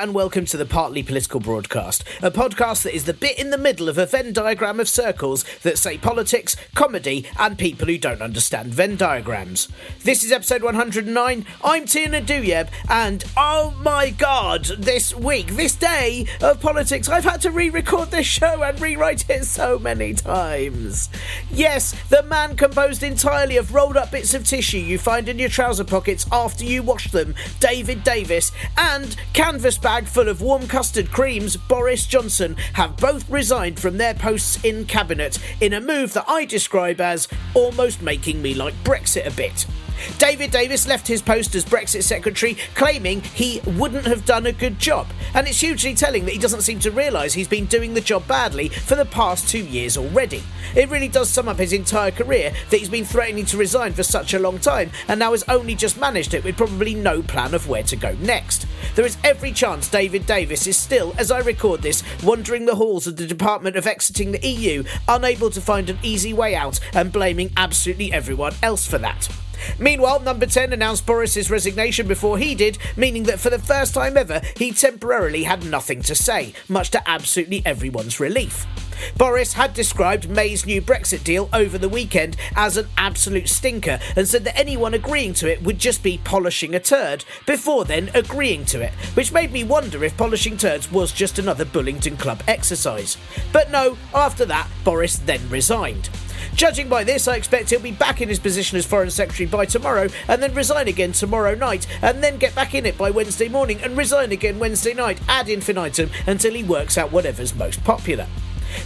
And welcome to the Partly Political Broadcast, a podcast that is the bit in the middle of a Venn diagram of circles that say politics, comedy, and people who don't understand Venn diagrams. This is episode 109. I'm Tiernan Douieb, and oh my god, this week, this day of politics, I've had to re record this show and rewrite it so many times. Yes, the man composed entirely of rolled up bits of tissue you find in your trouser pockets after you wash them, David Davis, and canvas bag full of warm custard creams, Boris Johnson, have both resigned from their posts in cabinet in a move that I describe as almost making me like Brexit a bit. David Davis left his post as Brexit Secretary, claiming he wouldn't have done a good job. And it's hugely telling that he doesn't seem to realise he's been doing the job badly for the past two years already. It really does sum up his entire career that he's been threatening to resign for such a long time and now has only just managed it with probably no plan of where to go next. There is every chance David Davis is still, as I record this, wandering the halls of the Department of Exiting the EU, unable to find an easy way out and blaming absolutely everyone else for that. Meanwhile, number 10 announced Boris's resignation before he did, meaning that for the first time ever, he temporarily had nothing to say, much to absolutely everyone's relief. Boris had described May's new Brexit deal over the weekend as an absolute stinker and said that anyone agreeing to it would just be polishing a turd before then agreeing to it, which made me wonder if polishing turds was just another Bullington Club exercise. But no, after that, Boris then resigned. Judging by this, I expect he'll be back in his position as Foreign Secretary by tomorrow, and then resign again tomorrow night, and then get back in it by Wednesday morning, and resign again Wednesday night, ad infinitum, until he works out whatever's most popular.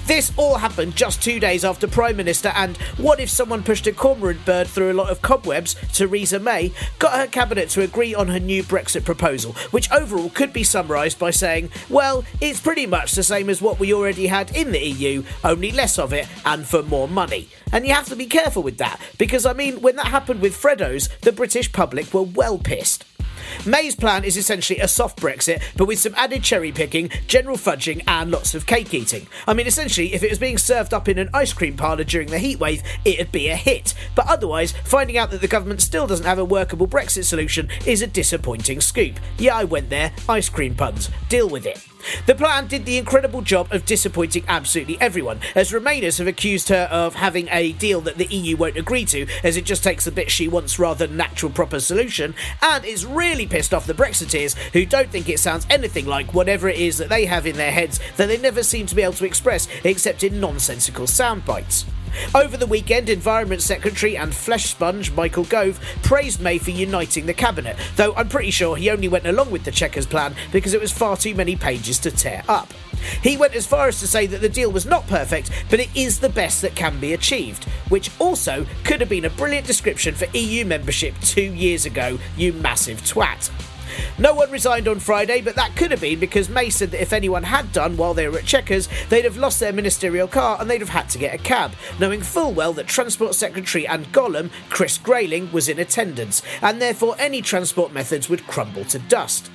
This all happened just two days after Prime Minister and what if someone pushed a cormorant bird through a lot of cobwebs, Theresa May, got her cabinet to agree on her new Brexit proposal, which overall could be summarised by saying, well, it's pretty much the same as what we already had in the EU, only less of it and for more money. And you have to be careful with that, because I mean, when that happened with Freddo's, the British public were well pissed. May's plan is essentially a soft Brexit, but with some added cherry picking, general fudging, and lots of cake eating. I mean, essentially, if it was being served up in an ice cream parlour during the heatwave, it'd be a hit. But otherwise, finding out that the government still doesn't have a workable Brexit solution is a disappointing scoop. Yeah, I went there, ice cream puns. Deal with it. The plan did the incredible job of disappointing absolutely everyone, as Remainers have accused her of having a deal that the EU won't agree to, as it just takes the bit she wants rather than an actual proper solution, and is really pissed off the Brexiteers who don't think it sounds anything like whatever it is that they have in their heads that they never seem to be able to express except in nonsensical sound bites. Over the weekend, Environment Secretary and flesh sponge Michael Gove praised May for uniting the cabinet, though I'm pretty sure he only went along with the Chequers plan because it was far too many pages to tear up. He went as far as to say that the deal was not perfect, but it is the best that can be achieved, which also could have been a brilliant description for EU membership two years ago, you massive twat. No one resigned on Friday, but that could have been because May said that if anyone had done while they were at Chequers, they'd have lost their ministerial car and they'd have had to get a cab, knowing full well that Transport Secretary and Gollum, Chris Grayling, was in attendance, and therefore any transport methods would crumble to dust.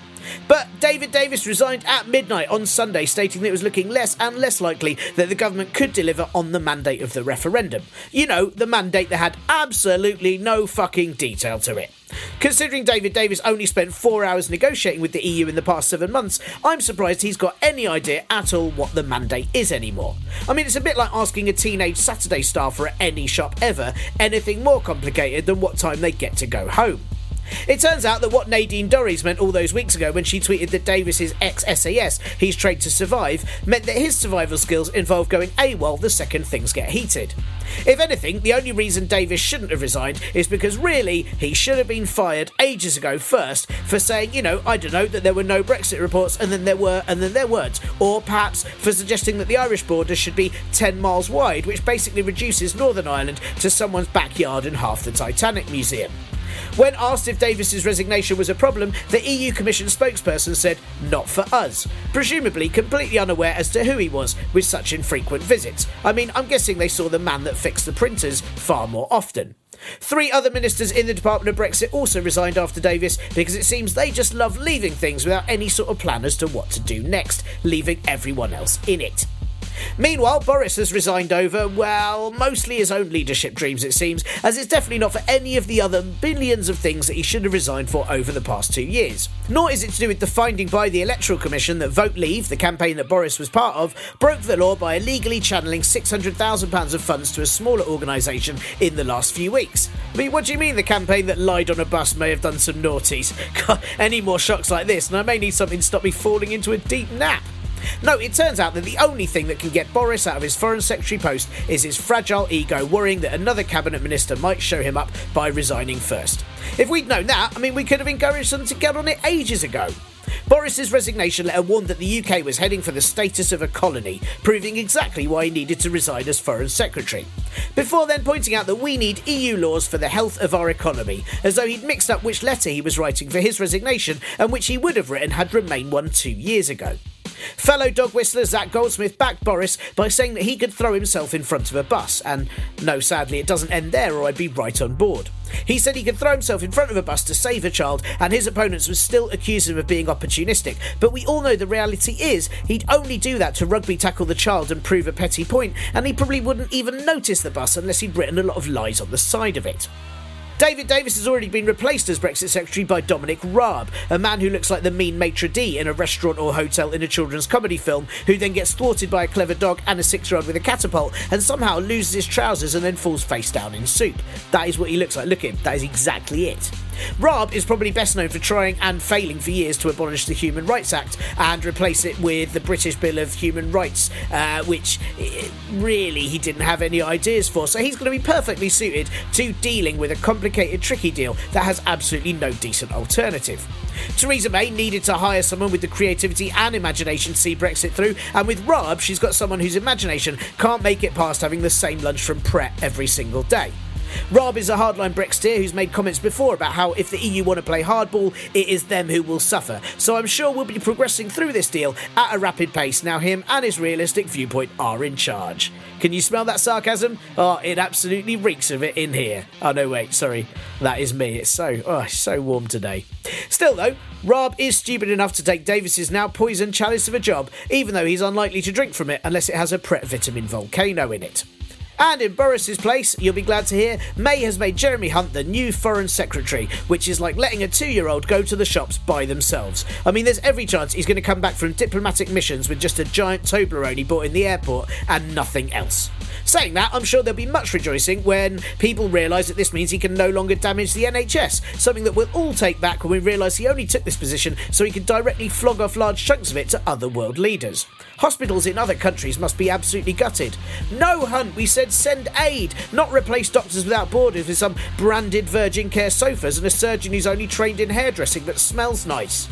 But David Davis resigned at midnight on Sunday, stating that it was looking less and less likely that the government could deliver on the mandate of the referendum. You know, the mandate that had absolutely no fucking detail to it. Considering David Davis only spent four hours negotiating with the EU in the past seven months, I'm surprised he's got any idea at all what the mandate is anymore. I mean, it's a bit like asking a teenage Saturday staffer at any shop ever anything more complicated than what time they get to go home. It turns out that what Nadine Dorries meant all those weeks ago when she tweeted that Davis is ex SAS, he's trained to survive, meant that his survival skills involve going AWOL the second things get heated. If anything, the only reason Davis shouldn't have resigned is because really he should have been fired ages ago first for saying, you know, I don't know, that there were no Brexit reports and then there were and then there weren't. Or perhaps for suggesting that the Irish border should be 10 miles wide, which basically reduces Northern Ireland to someone's backyard and half the Titanic Museum. When asked if Davis's resignation was a problem, the EU Commission spokesperson said, not for us, presumably completely unaware as to who he was with such infrequent visits. I mean, I'm guessing they saw the man that fixed the printers far more often. Three other ministers in the Department of Brexit also resigned after Davis because it seems they just love leaving things without any sort of plan as to what to do next, leaving everyone else in it. Meanwhile, Boris has resigned over, well, mostly his own leadership dreams, it seems, as it's definitely not for any of the other billions of things that he should have resigned for over the past two years. Nor is it to do with the finding by the Electoral Commission that Vote Leave, the campaign that Boris was part of, broke the law by illegally channeling £600,000 of funds to a smaller organisation in the last few weeks. I mean, what do you mean the campaign that lied on a bus may have done some naughties? Any more shocks like this, and I may need something to stop me falling into a deep nap. No, it turns out that the only thing that can get Boris out of his Foreign Secretary post is his fragile ego, worrying that another cabinet minister might show him up by resigning first. If we'd known that, I mean, we could have encouraged them to get on it ages ago. Boris's resignation letter warned that the UK was heading for the status of a colony, proving exactly why he needed to resign as Foreign Secretary. Before then pointing out that we need EU laws for the health of our economy, as though he'd mixed up which letter he was writing for his resignation and which he would have written had Remain won two years ago. Fellow dog whistler Zac Goldsmith backed Boris by saying that he could throw himself in front of a bus, and no, sadly, it doesn't end there, or I'd be right on board. He said he could throw himself in front of a bus to save a child, and his opponents would still accuse him of being opportunistic. But we all know the reality is he'd only do that to rugby tackle the child and prove a petty point, and he probably wouldn't even notice the bus unless he'd written a lot of lies on the side of it. David Davis has already been replaced as Brexit Secretary by Dominic Raab, a man who looks like the mean maitre d' in a restaurant or hotel in a children's comedy film, who then gets thwarted by a clever dog and a six year old with a catapult, and somehow loses his trousers and then falls face down in soup. That is what he looks like. Look at him, that is exactly it. Raab is probably best known for trying and failing for years to abolish the Human Rights Act and replace it with the British Bill of Human Rights, uh, which eh, really he didn't have any ideas for. So he's going to be perfectly suited to dealing with a complicated, tricky deal that has absolutely no decent alternative. Theresa May needed to hire someone with the creativity and imagination to see Brexit through, and with Raab, she's got someone whose imagination can't make it past having the same lunch from Pret every single day. Raab is a hardline Brexiteer who's made comments before about how if the EU want to play hardball, it is them who will suffer. So I'm sure we'll be progressing through this deal at a rapid pace now him and his realistic viewpoint are in charge. Can you smell that sarcasm? Oh, it absolutely reeks of it in here. Oh no, wait, sorry. That is me. It's so oh, so warm today. Still though, Raab is stupid enough to take Davis's now poisoned chalice of a job, even though he's unlikely to drink from it unless it has a Pret vitamin volcano in it. And in Boris's place, you'll be glad to hear, May has made Jeremy Hunt the new Foreign Secretary, which is like letting a two year old go to the shops by themselves. I mean, there's every chance he's going to come back from diplomatic missions with just a giant Toblerone he bought in the airport and nothing else. Saying that, I'm sure there'll be much rejoicing when people realise that this means he can no longer damage the NHS, something that we'll all take back when we realise he only took this position so he could directly flog off large chunks of it to other world leaders. Hospitals in other countries must be absolutely gutted. No, Hunt, we said send aid, not replace Doctors Without Borders with some branded Virgin Care sofas and a surgeon who's only trained in hairdressing that smells nice.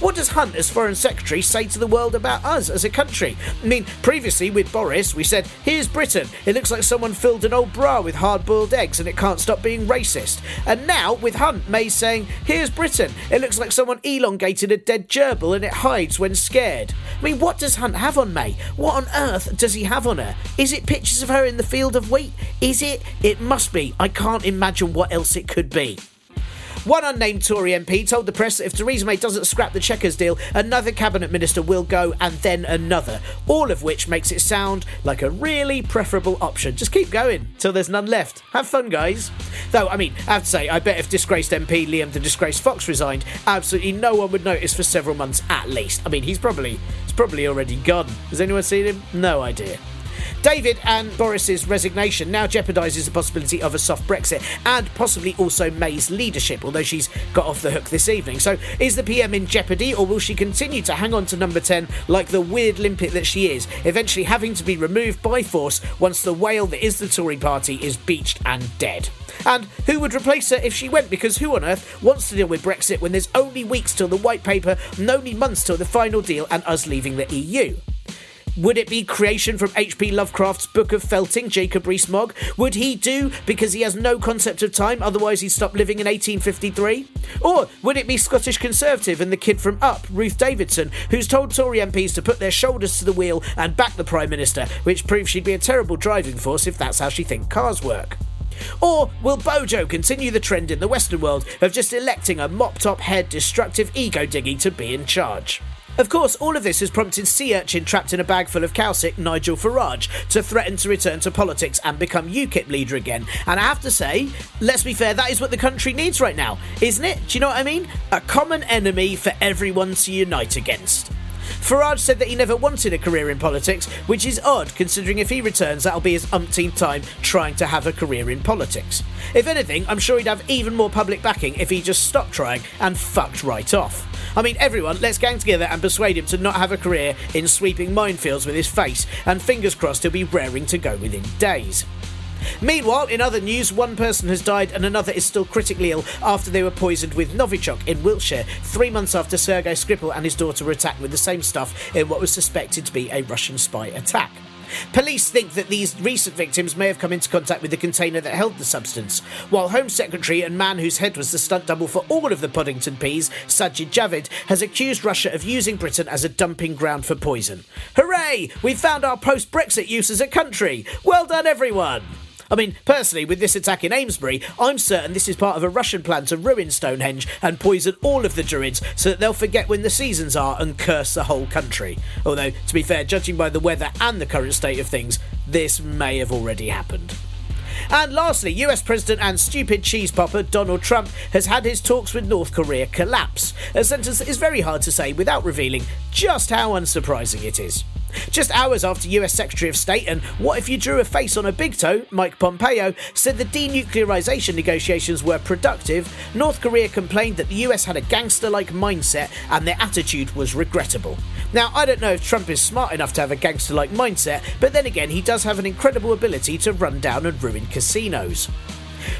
What does Hunt, as Foreign Secretary, say to the world about us as a country? I mean, previously with Boris, we said, here's Britain. It looks like someone filled an old bra with hard boiled eggs and it can't stop being racist. And now, with Hunt, May's saying, here's Britain. It looks like someone elongated a dead gerbil and it hides when scared. I mean, what does Hunt have on May? What on earth does he have on her? Is it pictures of her in the field of wheat? Is it? It must be. I can't imagine what else it could be. One unnamed Tory MP told the press that if Theresa May doesn't scrap the Chequers deal, another cabinet minister will go and then another. All of which makes it sound like a really preferable option. Just keep going till there's none left. Have fun, guys. Though, I mean, I have to say, I bet if disgraced MP Liam the Disgraced Fox resigned, absolutely no one would notice for several months at least. I mean, he's probably he's probably already gone. Has anyone seen him? No idea. David and Boris's resignation now jeopardises the possibility of a soft Brexit and possibly also May's leadership, although she's got off the hook this evening. So, is the PM in jeopardy, or will she continue to hang on to number 10 like the weird limpet that she is, eventually having to be removed by force once the whale that is the Tory party is beached and dead? And who would replace her if she went? Because who on earth wants to deal with Brexit when there's only weeks till the white paper and only months till the final deal and us leaving the EU? Would it be creation from H.P. Lovecraft's Book of Felting, Jacob Rees-Mogg? Would he do because he has no concept of time, otherwise he'd stop living in 1853? Or would it be Scottish Conservative and the kid from Up, Ruth Davidson, who's told Tory MPs to put their shoulders to the wheel and back the Prime Minister, which proves she'd be a terrible driving force if that's how she thinks cars work? Or will Bojo continue the trend in the Western world of just electing a mop top head destructive ego diggy to be in charge? Of course, all of this has prompted sea urchin trapped in a bag full of cowsick Nigel Farage to threaten to return to politics and become UKIP leader again. And I have to say, let's be fair, that is what the country needs right now, isn't it? Do you know what I mean? A common enemy for everyone to unite against. Farage said that he never wanted a career in politics, which is odd considering if he returns, that'll be his umpteenth time trying to have a career in politics. If anything, I'm sure he'd have even more public backing if he just stopped trying and fucked right off. I mean, everyone, let's gang together and persuade him to not have a career in sweeping minefields with his face, and fingers crossed he'll be raring to go within days. Meanwhile, in other news, one person has died and another is still critically ill after they were poisoned with Novichok in Wiltshire, three months after Sergei Skripal and his daughter were attacked with the same stuff in what was suspected to be a Russian spy attack. Police think that these recent victims may have come into contact with the container that held the substance, while Home Secretary and man whose head was the stunt double for all of the Puddington peas, Sajid Javid, has accused Russia of using Britain as a dumping ground for poison. Hooray! We've found our post Brexit use as a country! Well done, everyone! I mean, personally, with this attack in Amesbury, I'm certain this is part of a Russian plan to ruin Stonehenge and poison all of the Druids so that they'll forget when the seasons are and curse the whole country. Although, to be fair, judging by the weather and the current state of things, this may have already happened. And lastly, US President and stupid cheese popper Donald Trump has had his talks with North Korea collapse, a sentence that is very hard to say without revealing just how unsurprising it is. Just hours after US Secretary of State and what if you drew a face on a big toe, Mike Pompeo, said the denuclearization negotiations were productive, North Korea complained that the US had a gangster like mindset and their attitude was regrettable. Now, I don't know if Trump is smart enough to have a gangster like mindset, but then again, he does have an incredible ability to run down and ruin casinos.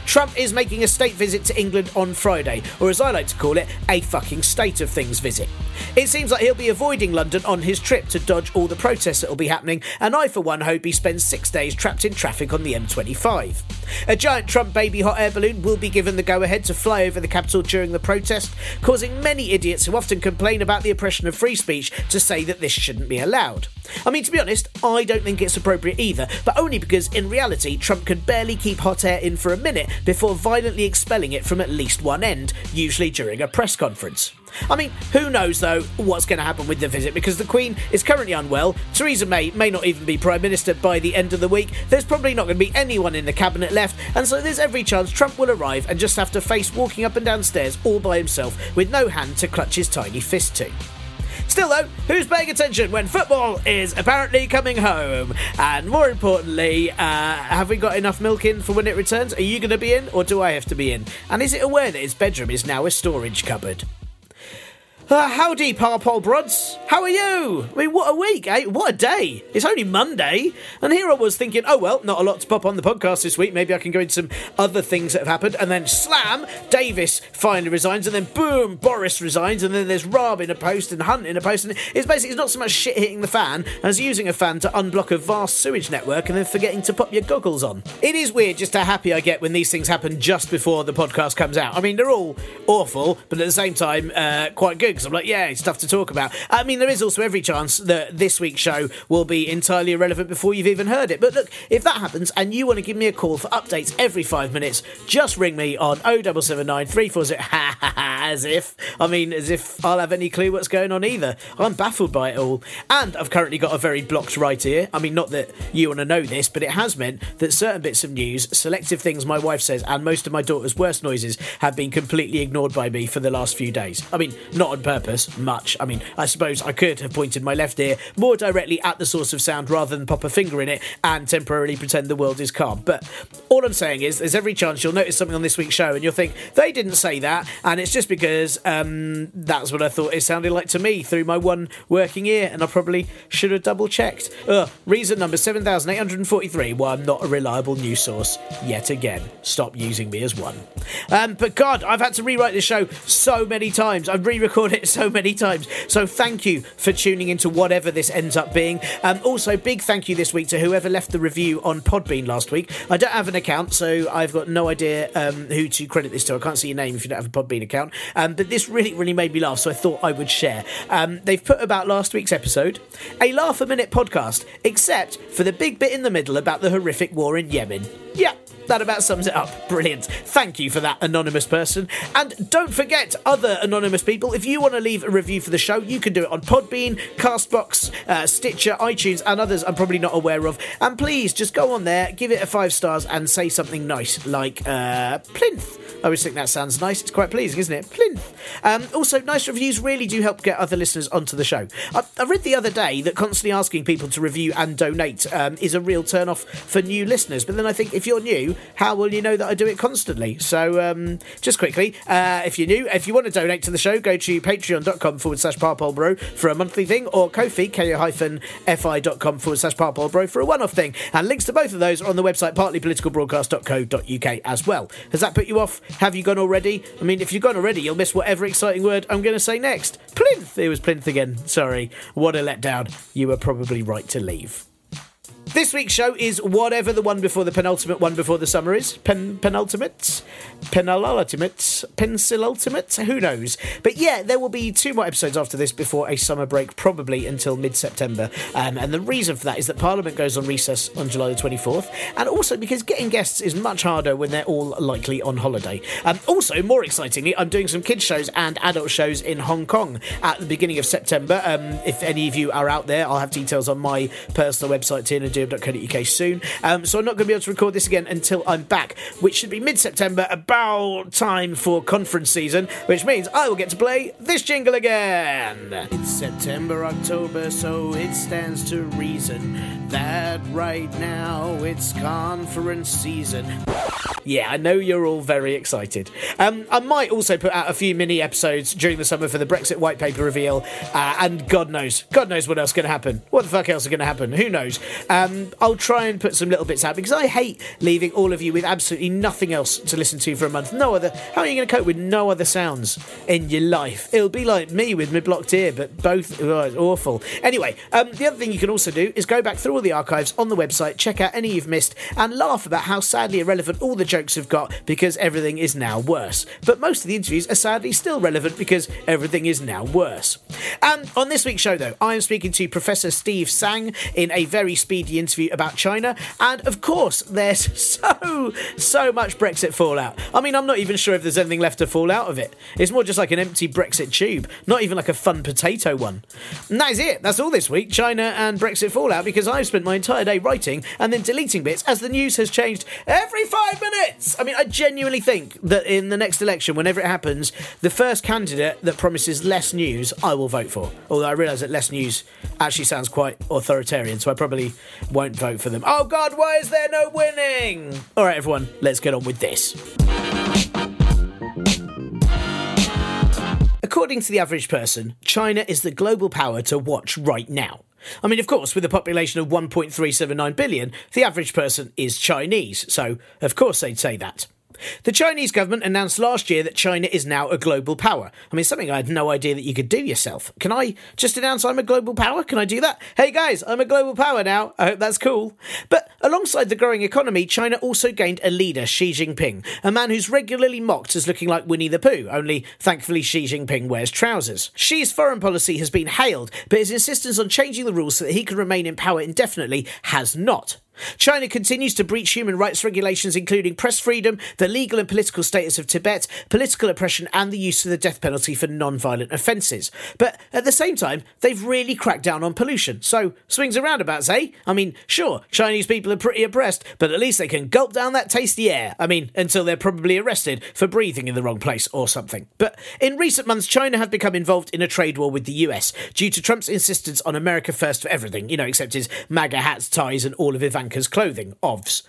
Trump is making a state visit to England on Friday, or as I like to call it, a fucking state of things visit. It seems like he'll be avoiding London on his trip to dodge all the protests that will be happening, and I, for one, hope he spends six days trapped in traffic on the M25. A giant Trump baby hot air balloon will be given the go ahead to fly over the capital during the protest, causing many idiots who often complain about the oppression of free speech to say that this shouldn't be allowed. I mean, to be honest, I don't think it's appropriate either, but only because in reality, Trump can barely keep hot air in for a minute before violently expelling it from at least one end, usually during a press conference. I mean, who knows though what's going to happen with the visit because the Queen is currently unwell. Theresa May may not even be Prime Minister by the end of the week. There's probably not going to be anyone in the cabinet left, and so there's every chance Trump will arrive and just have to face walking up and down stairs all by himself with no hand to clutch his tiny fist to. Still, though, who's paying attention when football is apparently coming home? And more importantly, uh, have we got enough milk in for when it returns? Are you going to be in, or do I have to be in? And is it aware that his bedroom is now a storage cupboard? Uh, howdy, Parpol Brods. How are you? I mean, what a week, eh? What a day. It's only Monday. And here I was thinking, oh, well, not a lot to pop on the podcast this week. Maybe I can go into some other things that have happened. And then slam, Davis finally resigns. And then boom, Boris resigns. And then there's Raab in a post and Hunt in a post. And it's basically it's not so much shit hitting the fan as using a fan to unblock a vast sewage network and then forgetting to pop your goggles on. It is weird just how happy I get when these things happen just before the podcast comes out. I mean, they're all awful, but at the same time, uh, quite good because I'm like, yeah, it's stuff to talk about. I mean, there is also every chance that this week's show will be entirely irrelevant before you've even heard it. But look, if that happens and you want to give me a call for updates every five minutes, just ring me on 0779 340 as if, I mean, as if I'll have any clue what's going on either. I'm baffled by it all. And I've currently got a very blocked right ear. I mean, not that you want to know this, but it has meant that certain bits of news, selective things my wife says, and most of my daughter's worst noises have been completely ignored by me for the last few days. I mean, not on purpose, much. I mean, I suppose I could have pointed my left ear more directly at the source of sound rather than pop a finger in it and temporarily pretend the world is calm. But all I'm saying is, there's every chance you'll notice something on this week's show and you'll think, they didn't say that, and it's just because um, that's what I thought it sounded like to me through my one working ear, and I probably should have double checked. Reason number 7843 why I'm not a reliable news source yet again. Stop using me as one. Um, but God, I've had to rewrite this show so many times. I've re recorded it so many times. So thank you for tuning into whatever this ends up being. Um, also, big thank you this week to whoever left the review on Podbean last week. I don't have an account, so I've got no idea um, who to credit this to. I can't see your name if you don't have a Podbean account. Um, but this really, really made me laugh, so I thought I would share. Um, they've put about last week's episode a laugh a minute podcast, except for the big bit in the middle about the horrific war in Yemen. Yeah, that about sums it up. Brilliant. Thank you for that, anonymous person. And don't forget, other anonymous people, if you want to leave a review for the show, you can do it on Podbean, Castbox, uh, Stitcher, iTunes, and others I'm probably not aware of. And please just go on there, give it a five stars, and say something nice, like uh, plinth. I always think that sounds nice. It's quite pleasing, isn't it? Plinth. Um, also, nice reviews really do help get other listeners onto the show. I, I read the other day that constantly asking people to review and donate um, is a real turn off for new listeners. But then I think if you're new, how will you know that I do it constantly? So, um, just quickly, uh, if you're new, if you want to donate to the show, go to patreon.com forward slash parpolbro for a monthly thing, or Ko-fi, ko-fi.com forward slash parpolbro for a one off thing. And links to both of those are on the website partlypoliticalbroadcast.co.uk as well. Has that put you off? Have you gone already? I mean, if you've gone already, you'll miss whatever exciting word I'm going to say next. Plinth! It was Plinth again. Sorry. What a letdown. You were probably right to leave. This week's show is whatever the one before the penultimate one before the summer is. Pen penultimate, penultimate, penultimate. Who knows? But yeah, there will be two more episodes after this before a summer break, probably until mid-September. Um, and the reason for that is that Parliament goes on recess on July the twenty fourth, and also because getting guests is much harder when they're all likely on holiday. Um, also, more excitingly, I'm doing some kids shows and adult shows in Hong Kong at the beginning of September. Um, if any of you are out there, I'll have details on my personal website, Tina soon. Um, so I'm not going to be able to record this again until I'm back, which should be mid September, about time for conference season, which means I will get to play this jingle again. It's September, October, so it stands to reason that right now it's conference season. Yeah, I know you're all very excited. Um, I might also put out a few mini episodes during the summer for the Brexit white paper reveal, uh, and God knows, God knows what else is going to happen. What the fuck else is going to happen? Who knows? Um, I'll try and put some little bits out because I hate leaving all of you with absolutely nothing else to listen to for a month. No other. How are you going to cope with no other sounds in your life? It'll be like me with my blocked ear, but both oh, awful. Anyway, um, the other thing you can also do is go back through all the archives on the website, check out any you've missed, and laugh about how sadly irrelevant all the jokes have got because everything is now worse. But most of the interviews are sadly still relevant because everything is now worse. And on this week's show, though, I am speaking to Professor Steve Tsang in a very speedy interview about China, and of course, there's so, so much Brexit fallout. I mean, I'm not even sure if there's anything left to fall out of it. It's more just like an empty Brexit tube, not even like a fun potato one. And that is it. That's all this week China and Brexit fallout because I've spent my entire day writing and then deleting bits as the news has changed every five minutes. I mean, I genuinely think that in the next election, whenever it happens, the first candidate that promises less news, I will vote for. Although I realise that less news actually sounds quite authoritarian, so I probably won't vote for them. Oh God, why is there no winning? All right, everyone, let's get on with this. According to the average person, China is the global power to watch right now. I mean, of course, with a population of 1.379 billion, the average person is Chinese, so of course they'd say that. The Chinese government announced last year that China is now a global power. I mean, something I had no idea that you could do yourself. Can I just announce I'm a global power? Can I do that? Hey guys, I'm a global power now. I hope that's cool. But alongside the growing economy, China also gained a leader, Xi Jinping, a man who's regularly mocked as looking like Winnie the Pooh, only thankfully Xi Jinping wears trousers. Xi's foreign policy has been hailed, but his insistence on changing the rules so that he can remain in power indefinitely has not. China continues to breach human rights regulations, including press freedom, the legal and political status of Tibet, political oppression, and the use of the death penalty for non violent offences. But at the same time, they've really cracked down on pollution. So, swings and roundabouts, eh? I mean, sure, Chinese people are pretty oppressed, but at least they can gulp down that tasty air. I mean, until they're probably arrested for breathing in the wrong place or something. But in recent months, China have become involved in a trade war with the US due to Trump's insistence on America first for everything, you know, except his MAGA hats, ties, and all of Ivanka's clothing, OVs.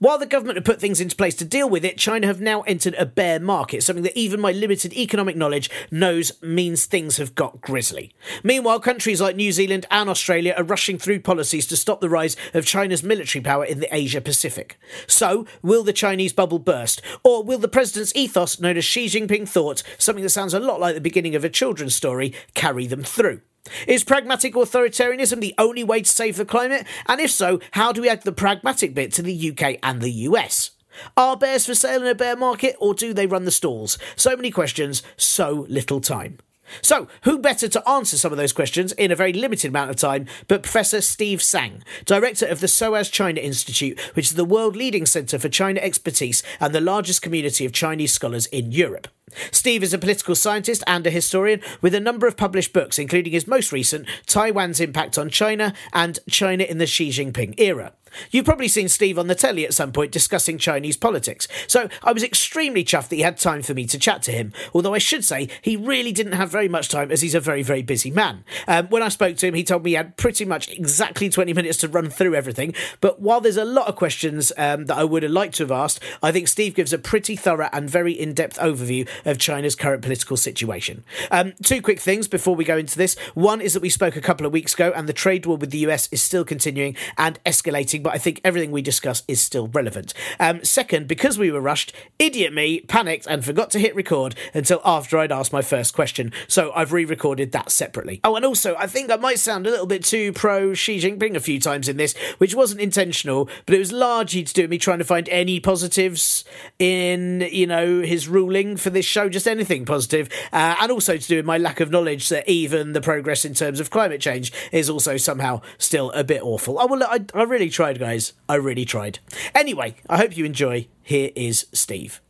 While the government have put things into place to deal with it, China have now entered a bear market, something that even my limited economic knowledge knows means things have got grisly. Meanwhile, countries like New Zealand and Australia are rushing through policies to stop the rise of China's military power in the Asia Pacific. So, will the Chinese bubble burst? Or will the president's ethos, known as Xi Jinping thought, something that sounds a lot like the beginning of a children's story, carry them through? Is pragmatic authoritarianism the only way to save the climate? And if so, how do we add the pragmatic bit to the UK and the US? Are bears for sale in a bear market or do they run the stalls? So many questions, so little time. So, who better to answer some of those questions in a very limited amount of time but Professor Steve Tsang, director of the SOAS China Institute, which is the world leading centre for China expertise and the largest community of Chinese scholars in Europe. Steve is a political scientist and a historian with a number of published books, including his most recent, Taiwan's Impact on China and China in the Xi Jinping Era. You've probably seen Steve on the telly at some point discussing Chinese politics, so I was extremely chuffed that he had time for me to chat to him, although I should say he really didn't have very much time as he's a very, very busy man. Um, when I spoke to him, he told me he had pretty much exactly 20 minutes to run through everything, but while there's a lot of questions um, that I would have liked to have asked, I think Steve gives a pretty thorough and very in depth overview of China's current political situation. Um, two quick things before we go into this. One is that we spoke a couple of weeks ago, and the trade war with the US is still continuing and escalating but I think everything we discuss is still relevant. Um, second, because we were rushed, idiot me panicked and forgot to hit record until after I'd asked my first question, so I've re recorded that separately. Oh, and also, I think I might sound a little bit too pro Xi Jinping a few times in this, which wasn't intentional, but it was largely to do with me trying to find any positives in, you know, his ruling for this show, just anything positive, uh, and also to do with my lack of knowledge that even the progress in terms of climate change is also somehow still a bit awful. Oh, well, I, I really tried tried, guys. I really tried. Anyway, I hope you enjoy. Here is Steve.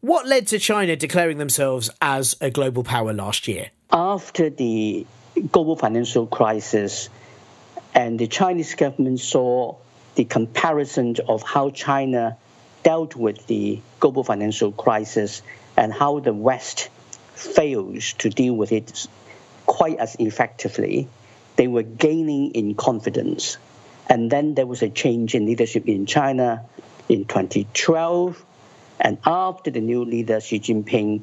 What led to China declaring themselves as a global power last year? After the global financial crisis, and the Chinese government saw the comparison of how China dealt with the global financial crisis and how the West fails to deal with it quite as effectively they were gaining in confidence. And then there was a change in leadership in China in 2012. And after the new leader, Xi Jinping,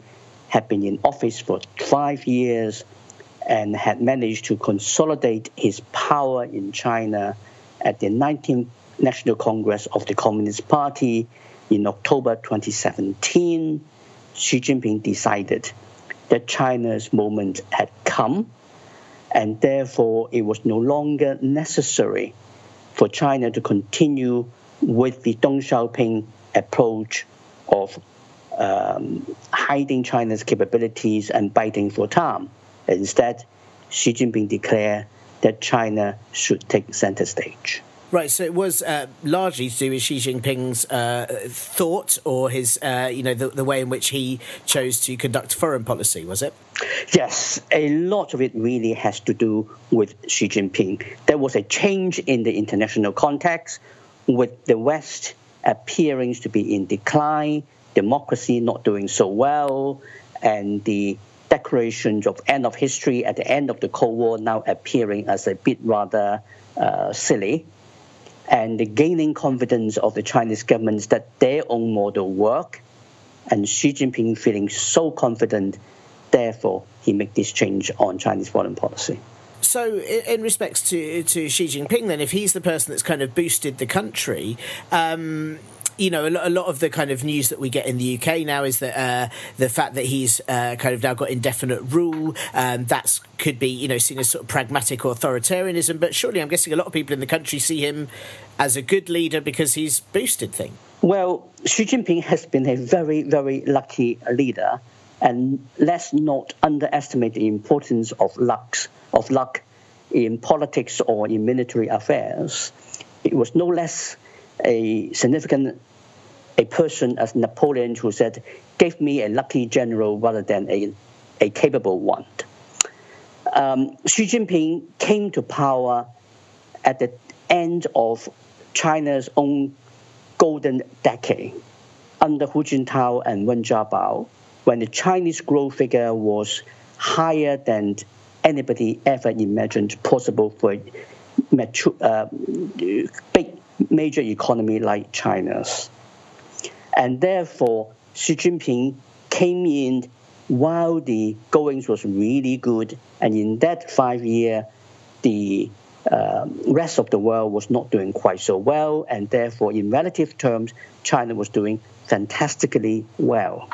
had been in office for five years and had managed to consolidate his power in China at the 19th National Congress of the Communist Party in October 2017, Xi Jinping decided that China's moment had come and therefore it was no longer necessary for China to continue with the Deng Xiaoping approach of um, hiding China's capabilities and biting for time. Instead, Xi Jinping declared that China should take center stage. Right, so it was uh, largely to do with Xi Jinping's uh, thought or his, uh, you know, the, the, way in which he chose to conduct foreign policy, was it? Yes, a lot of it really has to do with Xi Jinping. There was a change in the international context with the West appearing to be in decline, democracy not doing so well, and the declarations of end of history at the end of the Cold War now appearing as a bit rather uh, silly and the gaining confidence of the Chinese government that their own model work, and Xi Jinping feeling so confident, therefore he make this change on Chinese foreign policy. So, in respects to to Xi Jinping, then, if he's the person that's kind of boosted the country, um, you know, a, lot of the kind of news that we get in the UK now is that uh, the fact that he's uh, kind of now got indefinite rule, um, that's could be, you know, seen as sort of pragmatic authoritarianism. But surely, I'm guessing a lot of people in the country see him as a good leader because he's boosted things. Well, Xi Jinping has been a very, very lucky leader, and let's not underestimate the importance of luck, of luck in politics or in military affairs. It was no less a significant a person as Napoleon who said, "Give me a lucky general rather than a a capable one." Um, Xi Jinping came to power at the end of China's own golden decade under Hu Jintao and Wen Jiabao, when the Chinese growth figure was higher than anybody ever imagined possible for a mature, uh, big major economy like China's. And therefore, Xi Jinping came in while the goings was really good, and in that five year, the uh, rest of the world was not doing quite so well, and therefore, in relative terms, China was doing fantastically well.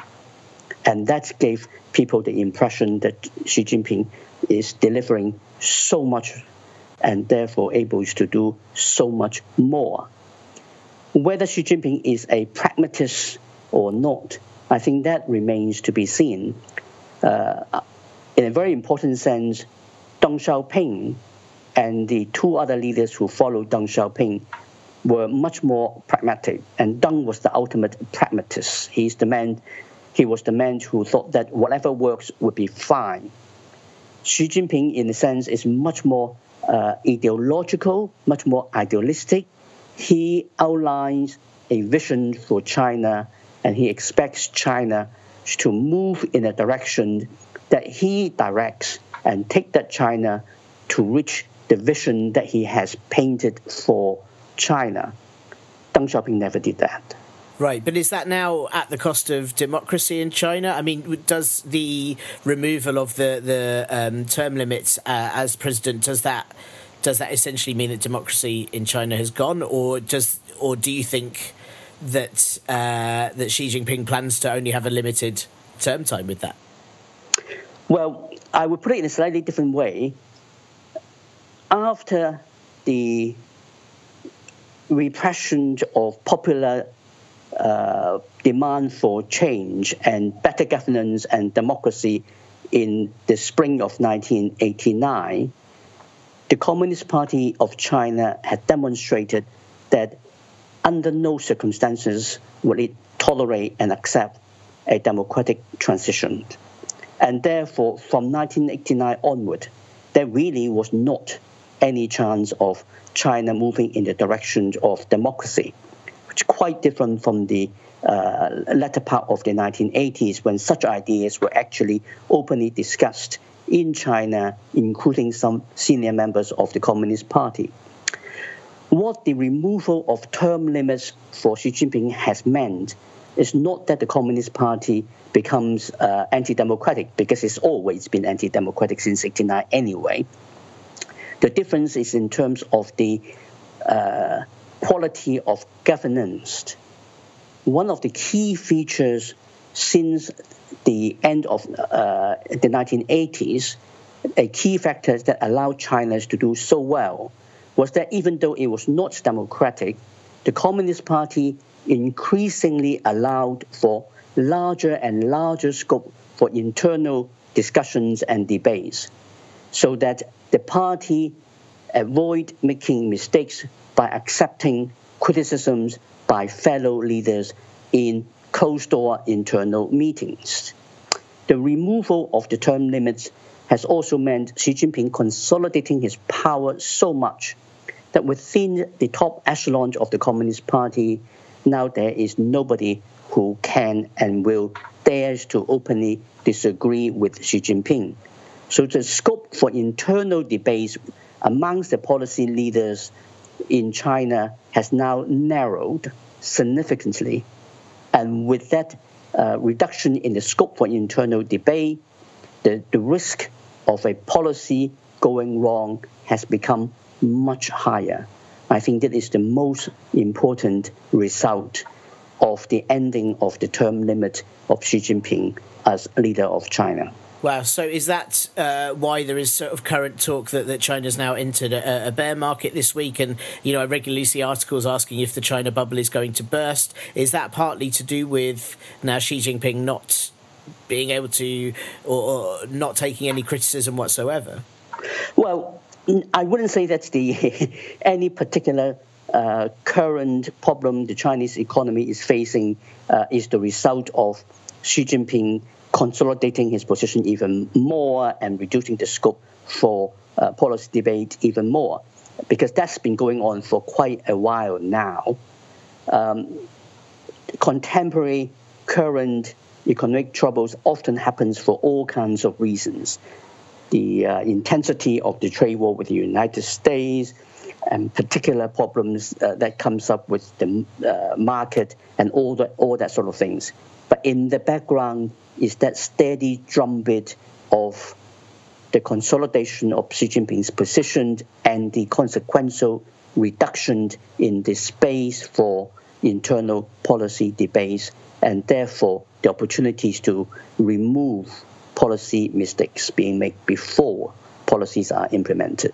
And that gave people the impression that Xi Jinping is delivering so much and therefore able to do so much more. Whether Xi Jinping is a pragmatist or not, I think that remains to be seen. Uh, in a very important sense, Deng Xiaoping and the two other leaders who followed Deng Xiaoping were much more pragmatic, and Deng was the ultimate pragmatist. He's the man. He was the man who thought that whatever works would be fine. Xi Jinping, in a sense, is much more uh, ideological, much more idealistic. He outlines a vision for China and he expects China to move in a direction that he directs and take that China to reach the vision that he has painted for China. Deng Xiaoping never did that. Right, but is that now at the cost of democracy in China? I mean, does the removal of the the um, term limits uh, as president does that does that essentially mean that democracy in China has gone, or does or do you think that uh, that Xi Jinping plans to only have a limited term time with that? Well, I would put it in a slightly different way. After the repression of popular uh, demand for change and better governance and democracy in the spring of 1989, the Communist Party of China had demonstrated that under no circumstances would it tolerate and accept a democratic transition. And therefore, from 1989 onward, there really was not any chance of China moving in the direction of democracy which is quite different from the uh, latter part of the 1980s when such ideas were actually openly discussed in China, including some senior members of the Communist Party. What the removal of term limits for Xi Jinping has meant is not that the Communist Party becomes uh, anti democratic, because it's always been anti democratic since 69 anyway. The difference is in terms of the uh, quality of governance. One of the key features since the end of uh, the 1980s, a key factor that allowed China to do so well was that even though it was not democratic, the Communist Party increasingly allowed for larger and larger scope for internal discussions and debates so that the party avoid making mistakes by accepting criticisms by fellow leaders in closed door internal meetings. The removal of the term limits has also meant Xi Jinping consolidating his power so much that within the top echelon of the Communist Party, now there is nobody who can and will dares to openly disagree with Xi Jinping. So the scope for internal debates amongst the policy leaders in China has now narrowed significantly. And with that uh, reduction in the scope for internal debate, the, the risk of a policy going wrong has become much higher. I think that is the most important result of the ending of the term limit of Xi Jinping as leader of China. Wow. So is that uh, why there is sort of current talk that, that China's now entered a, a, bear market this week? And, you know, I regularly see articles asking if the China bubble is going to burst. Is that partly to do with now Xi Jinping not being able to, or, or not taking any criticism whatsoever? Well, I wouldn't say that's the any particular uh, current problem the Chinese economy is facing uh, is the result of Xi Jinping consolidating his position even more and reducing the scope for uh, policy debate even more, because that's been going on for quite a while now. Um, contemporary, current economic troubles often happens for all kinds of reasons. The uh, intensity of the trade war with the United States, and particular problems uh, that comes up with the uh, market and all that all that sort of things. In the background, is that steady drumbeat of the consolidation of Xi Jinping's position and the consequential reduction in the space for internal policy debates, and therefore the opportunities to remove policy mistakes being made before policies are implemented.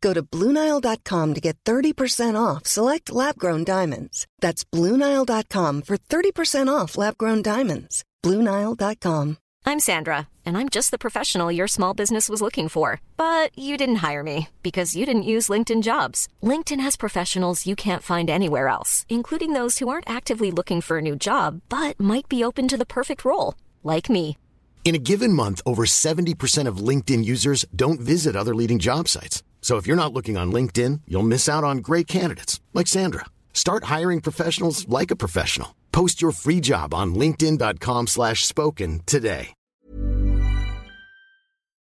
Go to Bluenile.com to get 30% off select lab grown diamonds. That's Bluenile.com for 30% off lab grown diamonds. Bluenile.com. I'm Sandra, and I'm just the professional your small business was looking for. But you didn't hire me because you didn't use LinkedIn jobs. LinkedIn has professionals you can't find anywhere else, including those who aren't actively looking for a new job but might be open to the perfect role, like me. In a given month, over 70% of LinkedIn users don't visit other leading job sites. So if you're not looking on LinkedIn, you'll miss out on great candidates like Sandra. Start hiring professionals like a professional. Post your free job on linkedin.com/spoken today.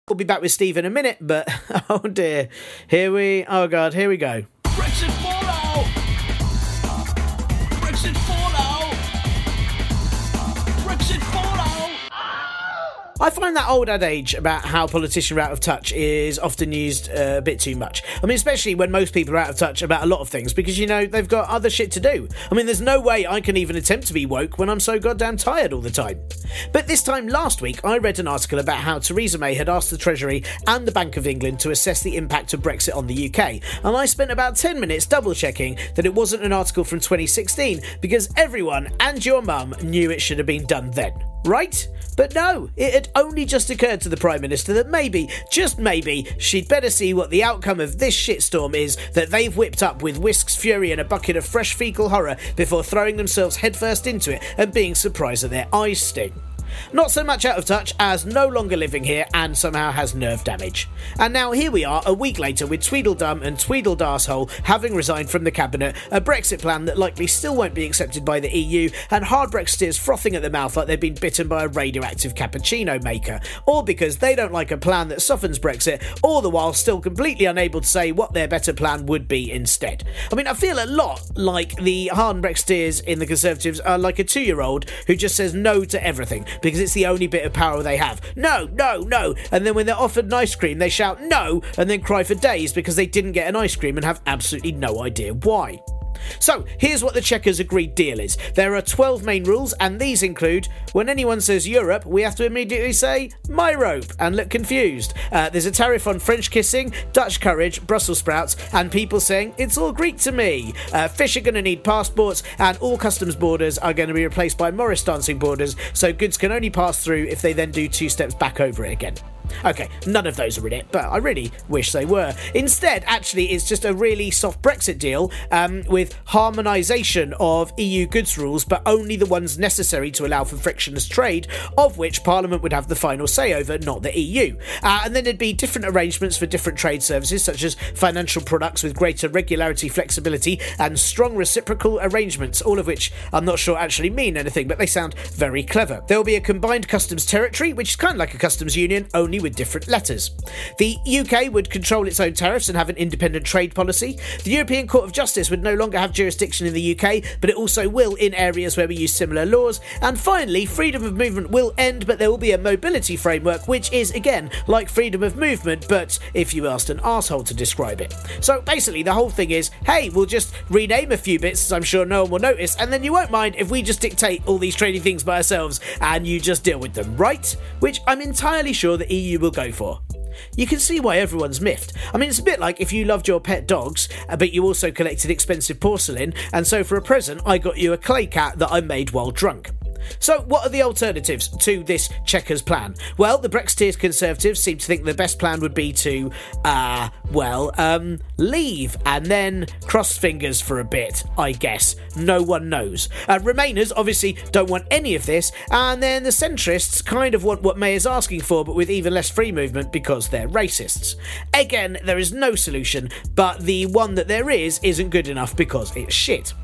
We'll be back with Steve in a minute, but oh dear. Here we Oh god, here we go. Brexit I find that old adage about how politicians are out of touch is often used uh, a bit too much. I mean, especially when most people are out of touch about a lot of things because, you know, they've got other shit to do. I mean, there's no way I can even attempt to be woke when I'm so goddamn tired all the time. But this time last week, I read an article about how Theresa May had asked the Treasury and the Bank of England to assess the impact of Brexit on the UK. And I spent about 10 minutes double checking that it wasn't an article from 2016 because everyone and your mum knew it should have been done then right? But no, it had only just occurred to the Prime Minister that maybe, just maybe, she'd better see what the outcome of this shitstorm is that they've whipped up with whisks, fury, and a bucket of fresh fecal horror before throwing themselves headfirst into it and being surprised that their eyes sting. Not so much out of touch as no longer living here and somehow has nerve damage. And now here we are a week later with Tweedledum and Tweedledarsehole having resigned from the cabinet, a Brexit plan that likely still won't be accepted by the EU, and hard Brexiteers frothing at the mouth like they've been bitten by a radioactive cappuccino maker, all because they don't like a plan that softens Brexit, all the while still completely unable to say what their better plan would be instead. I mean, I feel a lot like the hard Brexiteers in the Conservatives are like a two year old who just says no to everything because it's the only bit of power they have. No, no, no. And then when they're offered an ice cream, they shout no and then cry for days because they didn't get an ice cream and have absolutely no idea why. So, here's what the Chequers agreed deal is. There are 12 main rules, and these include when anyone says Europe, we have to immediately say my rope and look confused. Uh, there's a tariff on French kissing, Dutch courage, Brussels sprouts, and people saying it's all Greek to me. Uh, fish are going to need passports, and all customs borders are going to be replaced by Morris dancing borders, so goods can only pass through if they then do two steps back over it again. Okay, none of those are in it, but I really wish they were. Instead, actually, it's just a really soft Brexit deal um, with harmonisation of EU goods rules, but only the ones necessary to allow for frictionless trade, of which Parliament would have the final say over, not the EU. Uh, and then there'd be different arrangements for different trade services, such as financial products with greater regularity, flexibility, and strong reciprocal arrangements, all of which I'm not sure actually mean anything, but they sound very clever. There will be a combined customs territory, which is kind of like a customs union, only with different letters. The UK would control its own tariffs and have an independent trade policy. The European Court of Justice would no longer have jurisdiction in the UK, but it also will in areas where we use similar laws. And finally, freedom of movement will end, but there will be a mobility framework, which is again like freedom of movement, but if you asked an asshole to describe it. So basically, the whole thing is hey, we'll just rename a few bits, I'm sure no one will notice, and then you won't mind if we just dictate all these trading things by ourselves and you just deal with them, right? Which I'm entirely sure the EU will go for. You can see why everyone's miffed. I mean, it's a bit like if you loved your pet dogs, uh, but you also collected expensive porcelain, and so for a present, I got you a clay cat that I made while drunk. So, what are the alternatives to this Chequers plan? Well, the Brexiteers Conservatives seem to think the best plan would be to, uh, well, um, leave and then cross fingers for a bit, I guess. No one knows. Uh, Remainers obviously don't want any of this, and then the centrists kind of want what May is asking for, but with even less free movement because they're racists. Again, there is no solution, but the one that there is isn't good enough because it's shit.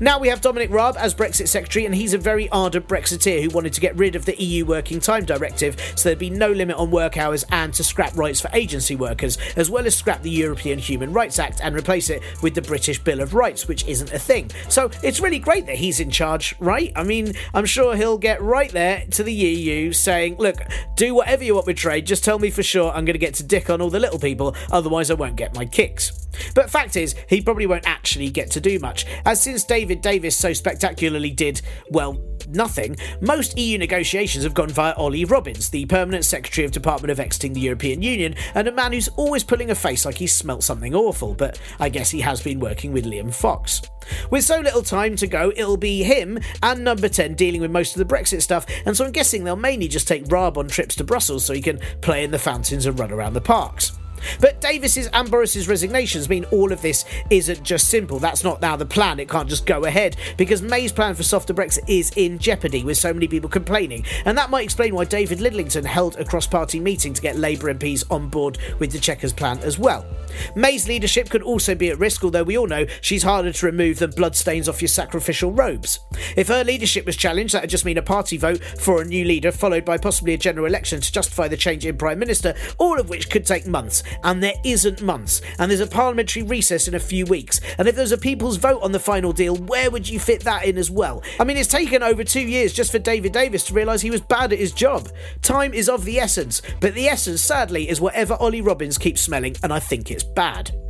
Now we have Dominic Raab as Brexit Secretary, and he's a very ardent Brexiteer who wanted to get rid of the EU Working Time Directive so there'd be no limit on work hours and to scrap rights for agency workers, as well as scrap the European Human Rights Act and replace it with the British Bill of Rights, which isn't a thing. So it's really great that he's in charge, right? I mean, I'm sure he'll get right there to the EU saying, look, do whatever you want with trade, just tell me for sure I'm going to get to dick on all the little people, otherwise I won't get my kicks. But fact is, he probably won't actually get to do much, as since David Davis so spectacularly did, well, nothing, most EU negotiations have gone via Ollie Robbins, the permanent Secretary of Department of Exiting the European Union, and a man who's always pulling a face like he's smelt something awful, but I guess he has been working with Liam Fox. With so little time to go, it'll be him and number 10 dealing with most of the Brexit stuff, and so I'm guessing they'll mainly just take Raab on trips to Brussels so he can play in the fountains and run around the parks. But Davis's and Boris's resignations mean all of this isn't just simple. That's not now the plan. It can't just go ahead because May's plan for softer Brexit is in jeopardy with so many people complaining. And that might explain why David Lidington held a cross party meeting to get Labour MPs on board with the Chequers plan as well. May's leadership could also be at risk, although we all know she's harder to remove than bloodstains off your sacrificial robes. If her leadership was challenged, that would just mean a party vote for a new leader, followed by possibly a general election to justify the change in Prime Minister, all of which could take months and there isn't months, and there's a parliamentary recess in a few weeks. And if there's a people's vote on the final deal, where would you fit that in as well? I mean, it's taken over two years just for David Davis to realise he was bad at his job. Time is of the essence, but the essence, sadly, is whatever Ollie Robbins keeps smelling, and I think it's bad.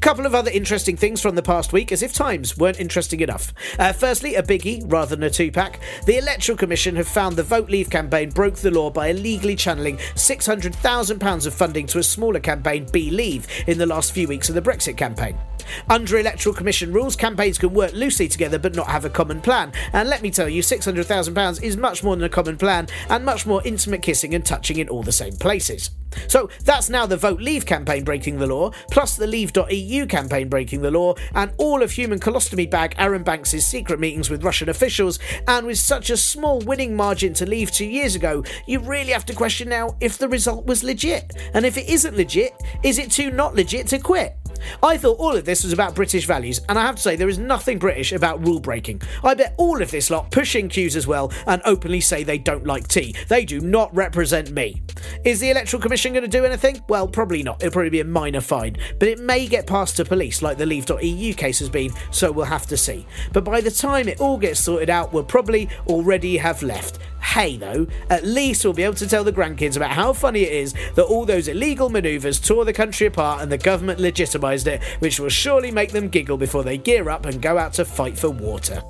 Couple of other interesting things from the past week, as if Times weren't interesting enough. Uh, firstly, a biggie rather than a two pack. The Electoral Commission have found the Vote Leave campaign broke the law by illegally channeling £600,000 of funding to a smaller campaign, Be Leave, in the last few weeks of the Brexit campaign. Under Electoral Commission rules, campaigns can work loosely together but not have a common plan. And let me tell you, £600,000 is much more than a common plan and much more intimate kissing and touching in all the same places. So that's now the Vote Leave campaign breaking the law, plus the Leave.eu campaign breaking the law, and all of human colostomy bag Arron Banks' secret meetings with Russian officials. And with such a small winning margin to leave two years ago, you really have to question now if the result was legit. And if it isn't legit, is it too not legit to quit? I thought all of this was about British values, and I have to say there is nothing British about rule breaking. I bet all of this lot push in queues as well and openly say they don't like tea. They do not represent me. Is the Electoral Commission going to do anything? Well, probably not. It'll probably be a minor fine, but it may get passed to police like the Leave.eu case has been, so we'll have to see. But by the time it all gets sorted out, we'll probably already have left. Hey, though, at least we'll be able to tell the grandkids about how funny it is that all those illegal manoeuvres tore the country apart and the government legitimised it, which will surely make them giggle before they gear up and go out to fight for water.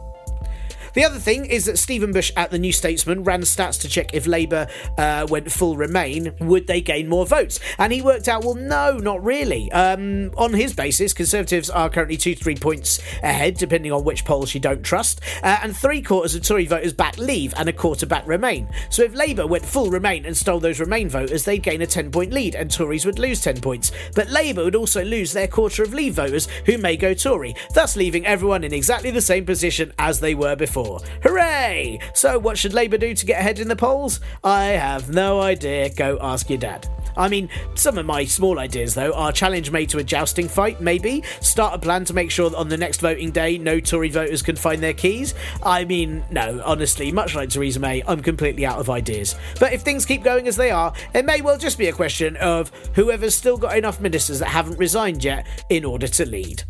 The other thing is that Stephen Bush at the New Statesman ran stats to check if Labour uh, went full Remain, would they gain more votes? And he worked out, well, no, not really. Um, on his basis, Conservatives are currently two to three points ahead, depending on which polls you don't trust, uh, and three quarters of Tory voters back Leave and a quarter back Remain. So if Labour went full Remain and stole those Remain voters, they'd gain a 10 point lead, and Tories would lose 10 points. But Labour would also lose their quarter of Leave voters, who may go Tory, thus leaving everyone in exactly the same position as they were before. Hooray! So, what should Labour do to get ahead in the polls? I have no idea. Go ask your dad. I mean, some of my small ideas, though, are challenge May to a jousting fight, maybe. Start a plan to make sure that on the next voting day, no Tory voters can find their keys. I mean, no, honestly, much like Theresa May, I'm completely out of ideas. But if things keep going as they are, it may well just be a question of whoever's still got enough ministers that haven't resigned yet in order to lead.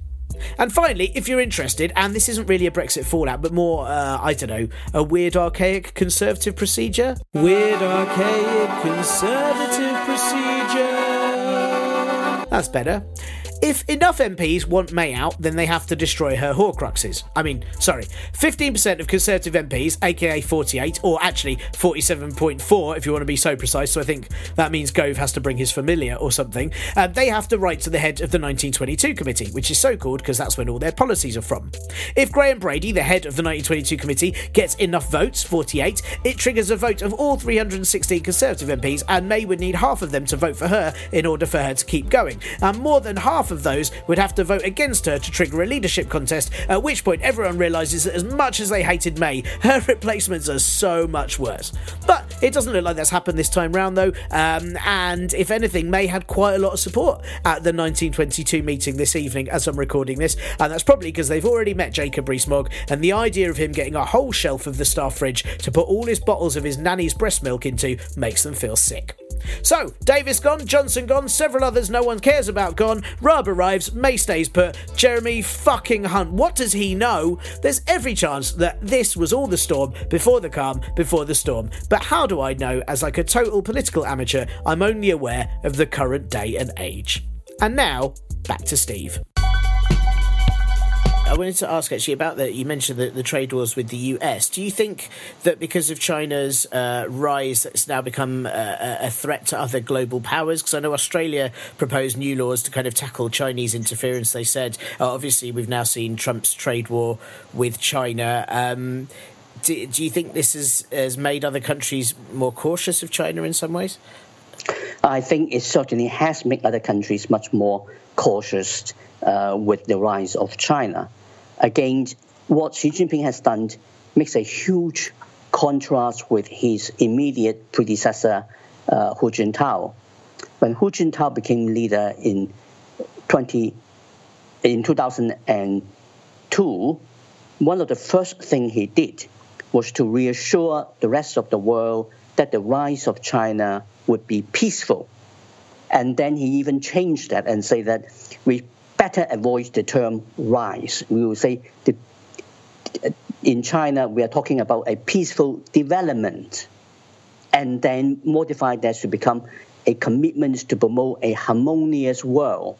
And finally, if you're interested, and this isn't really a Brexit fallout, but more, uh, I don't know, a weird archaic conservative procedure? Weird archaic conservative procedure. That's better. If enough MPs want May out, then they have to destroy her Horcruxes. I mean, sorry, 15% of Conservative MPs, aka 48, or actually 47.4 if you want to be so precise, so I think that means Gove has to bring his familiar or something, uh, they have to write to the head of the 1922 committee, which is so called because that's when all their policies are from. If Graham Brady, the head of the 1922 committee, gets enough votes, 48, it triggers a vote of all 316 Conservative MPs, and May would need half of them to vote for her in order for her to keep going. And more than half of those would have to vote against her to trigger a leadership contest, at which point everyone realises that as much as they hated May, her replacements are so much worse. But it doesn't look like that's happened this time round, though, um, and if anything, May had quite a lot of support at the 1922 meeting this evening as I'm recording this, and that's probably because they've already met Jacob Rees-Mogg, and the idea of him getting a whole shelf of the staff fridge to put all his bottles of his nanny's breast milk into makes them feel sick. So, Davis gone, Johnson gone, several others no one cares about gone, Raab arrives, May stays put, Jeremy fucking Hunt, what does he know? There's every chance that this was all the storm before the calm before the storm. But how do I know, as like a total political amateur, I'm only aware of the current day and age? And now, back to Steve. I wanted to ask actually about that. You mentioned the, the trade wars with the US. Do you think that because of China's uh, rise, it's now become a, a threat to other global powers? Because I know Australia proposed new laws to kind of tackle Chinese interference. They said, uh, obviously, we've now seen Trump's trade war with China. Um, do, do you think this has, has made other countries more cautious of China in some ways? I think it certainly has made other countries much more cautious uh, with the rise of China. Again, what Xi Jinping has done makes a huge contrast with his immediate predecessor, uh, Hu Jintao. When Hu Jintao became leader in 20 in 2002, one of the first things he did was to reassure the rest of the world that the rise of China would be peaceful. And then he even changed that and say that we better avoid the term rise. We will say the, in China we are talking about a peaceful development, and then modify that to become a commitment to promote a harmonious world.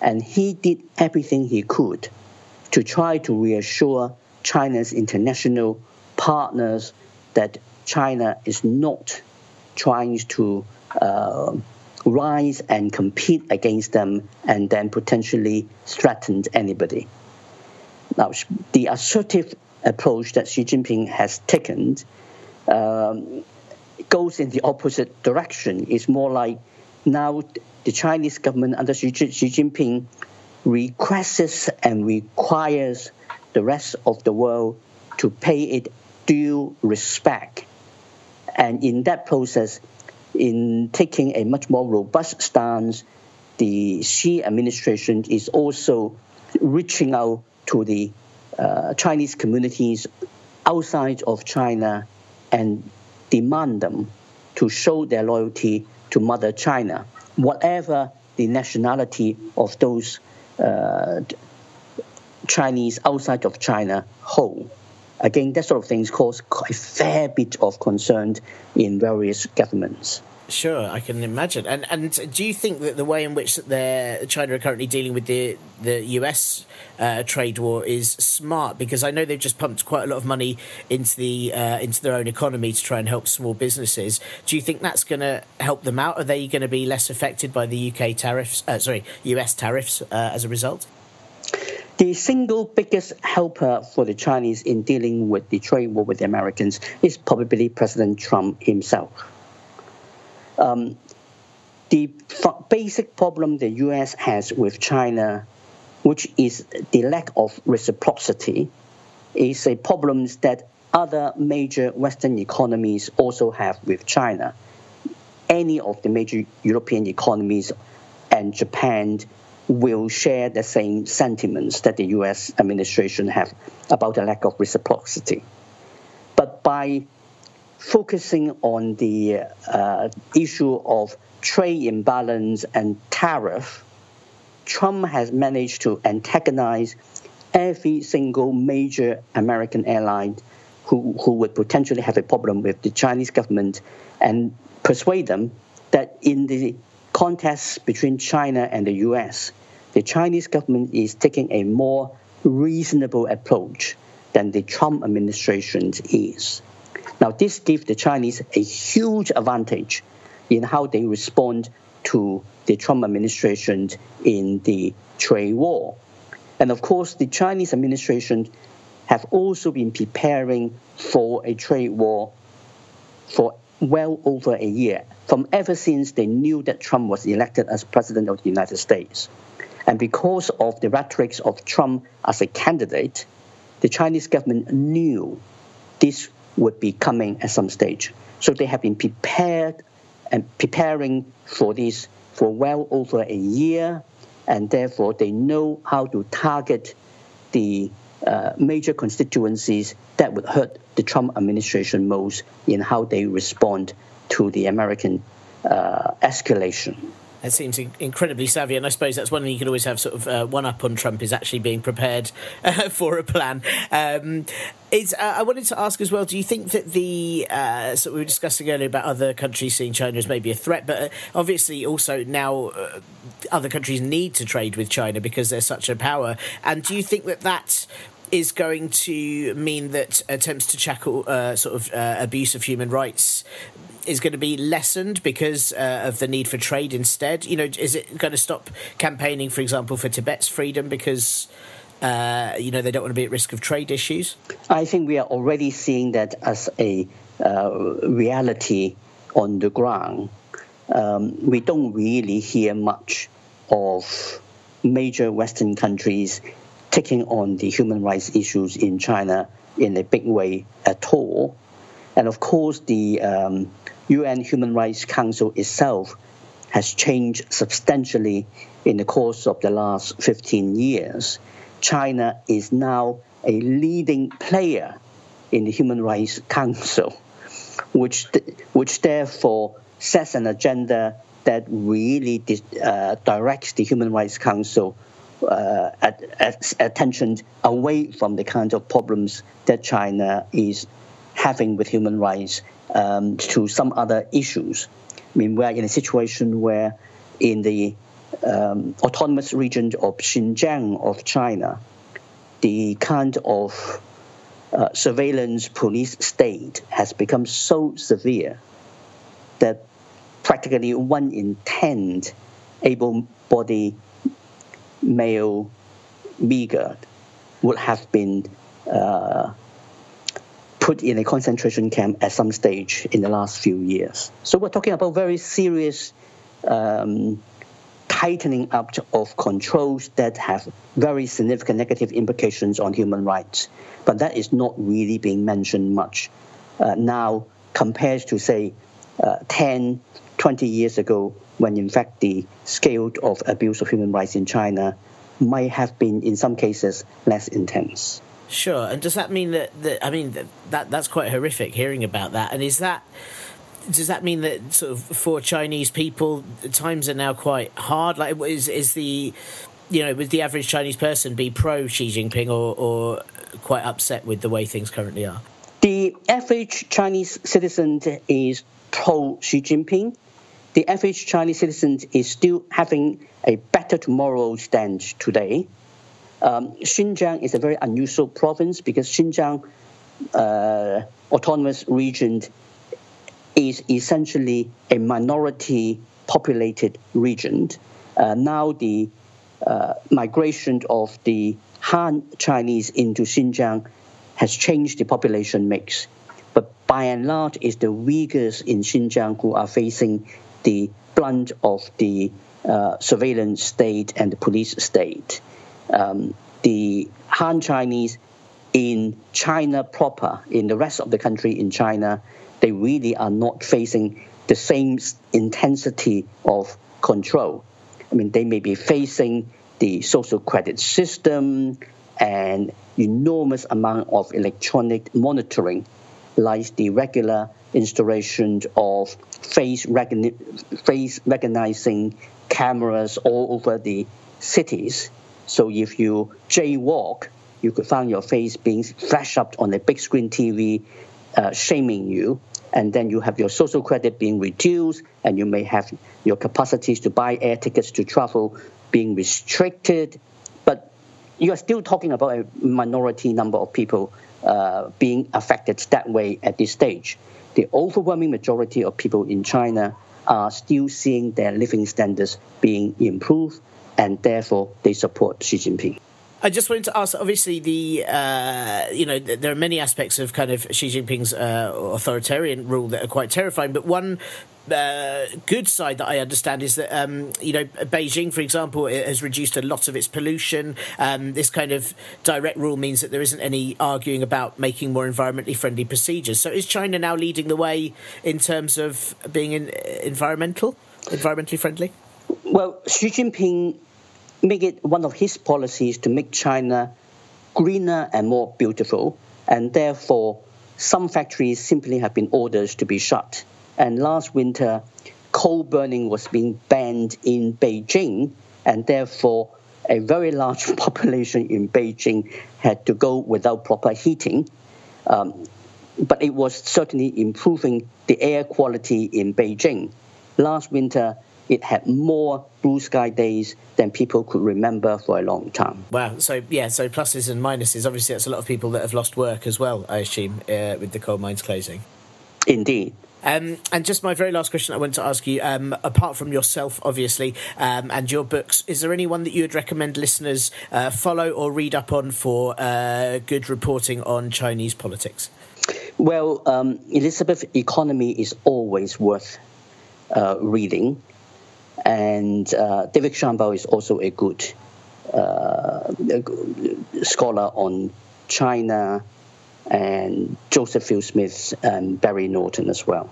And he did everything he could to try to reassure China's international partners that China is not trying to uh, rise and compete against them and then potentially threaten anybody. Now, the assertive approach that Xi Jinping has taken um, goes in the opposite direction. It's more like now the Chinese government under Xi, Xi Jinping requests and requires the rest of the world to pay it due respect. And in that process, in taking a much more robust stance, the Xi administration is also reaching out to the uh, Chinese communities outside of China and demand them to show their loyalty to Mother China, whatever the nationality of those uh, Chinese outside of China hold. Again, that sort of things cause quite a fair bit of concern in various governments. Sure, I can imagine. And and do you think that the way in which China are currently dealing with the the US uh, trade war is smart? Because I know they've just pumped quite a lot of money into the uh, into their own economy to try and help small businesses. Do you think that's going to help them out? Are they going to be less affected by the UK tariffs? Uh, sorry, US tariffs uh, as a result? The single biggest helper for the Chinese in dealing with the trade war with the Americans is probably President Trump himself. Um, the basic problem the US has with China, which is the lack of reciprocity, is a problem that other major Western economies also have with China. Any of the major European economies and Japan will share the same sentiments that the US administration have about the lack of reciprocity. But by focusing on the uh, issue of trade imbalance and tariff, Trump has managed to antagonize every single major American airline who, who would potentially have a problem with the Chinese government and persuade them that in the contest between China and the US, the Chinese government is taking a more reasonable approach than the Trump administration is. Now, this gives the Chinese a huge advantage in how they respond to the Trump administration in the trade war. And of course, the Chinese administration have also been preparing for a trade war for well over a year, from ever since they knew that Trump was elected as president of the United States. And because of the rhetoric of Trump as a candidate, the Chinese government knew this would be coming at some stage. So they have been prepared and preparing for this for well over a year, and therefore they know how to target the uh, major constituencies that would hurt the Trump administration most in how they respond to the American uh, escalation. It seems incredibly savvy, and I suppose that's one thing you can always have sort of uh, one up on Trump is actually being prepared uh, for a plan. Um, uh, I wanted to ask as well. Do you think that the uh, so we were discussing earlier about other countries seeing China as maybe a threat, but uh, obviously also now uh, other countries need to trade with China because they're such a power. And do you think that that is going to mean that attempts to tackle uh, sort of uh, abuse of human rights is going to be lessened because uh, of the need for trade instead? You know, is it going to stop campaigning, for example, for Tibet's freedom because? Uh, you know, they don't want to be at risk of trade issues? I think we are already seeing that as a uh, reality on the ground. Um, we don't really hear much of major Western countries taking on the human rights issues in China in a big way at all. And of course, the um, UN Human Rights Council itself has changed substantially in the course of the last 15 years. China is now a leading player in the Human Rights Council, which, which therefore sets an agenda that really uh, directs the Human Rights Council uh, at, at attention away from the kind of problems that China is having with human rights um, to some other issues. I mean, we're in a situation where in the um, autonomous region of Xinjiang of China, the kind of uh, surveillance police state has become so severe that practically one in ten able-bodied male Uyghur would have been uh, put in a concentration camp at some stage in the last few years. So we're talking about very serious um, tightening up of controls that have very significant negative implications on human rights. But that is not really being mentioned much uh, now compared to, say, uh, 10, 20 years ago, when in fact the scale of abuse of human rights in China might have been, in some cases, less intense. Sure, and does that mean that, that I mean that, that that's quite horrific hearing about that? And is that does that mean that sort of for Chinese people times are now quite hard? Like, is is the you know, would the average Chinese person be pro Xi Jinping or, or quite upset with the way things currently are? The average Chinese citizen is pro Xi Jinping. The average Chinese citizen is still having a better tomorrow than today. Um, Xinjiang is a very unusual province because Xinjiang uh, autonomous region is essentially a minority populated region. Uh, now the uh, migration of the Han Chinese into Xinjiang has changed the population mix. But by and large, it's the Uyghurs in Xinjiang who are facing the brunt of the uh, surveillance state and the police state. Um, the Han Chinese in China proper, in the rest of the country in China, they really are not facing the same intensity of control. I mean, they may be facing the social credit system and enormous amount of electronic monitoring, like the regular installation of face, recogni- face recognizing cameras all over the cities. So if you jaywalk, you could find your face being flashed up on a big screen TV, uh, shaming you and then you have your social credit being reduced, and you may have your capacities to buy air tickets to travel being restricted. But you are still talking about a minority number of people uh, being affected that way at this stage. The overwhelming majority of people in China are still seeing their living standards being improved, and therefore they support Xi Jinping. I just wanted to ask. Obviously, the uh, you know there are many aspects of kind of Xi Jinping's uh, authoritarian rule that are quite terrifying. But one uh, good side that I understand is that um, you know Beijing, for example, has reduced a lot of its pollution. Um, this kind of direct rule means that there isn't any arguing about making more environmentally friendly procedures. So is China now leading the way in terms of being in, environmental, environmentally friendly? Well, Xi Jinping make it one of his policies to make China greener and more beautiful, and therefore some factories simply have been ordered to be shut. And last winter, coal burning was being banned in Beijing, and therefore a very large population in Beijing had to go without proper heating. Um, but it was certainly improving the air quality in Beijing. Last winter, it had more blue sky days than people could remember for a long time. Wow. So, yeah, so pluses and minuses. Obviously, that's a lot of people that have lost work as well, I assume, uh, with the coal mines closing. Indeed. Um, and just my very last question I want to ask you, um, apart from yourself, obviously, um, and your books, is there anyone that you would recommend listeners uh, follow or read up on for uh, good reporting on Chinese politics? Well, um, Elizabeth Economy is always worth uh, reading and uh, David Shambaugh is also a good uh, scholar on China, and Joseph Fewsmith and Barry Naughton as well.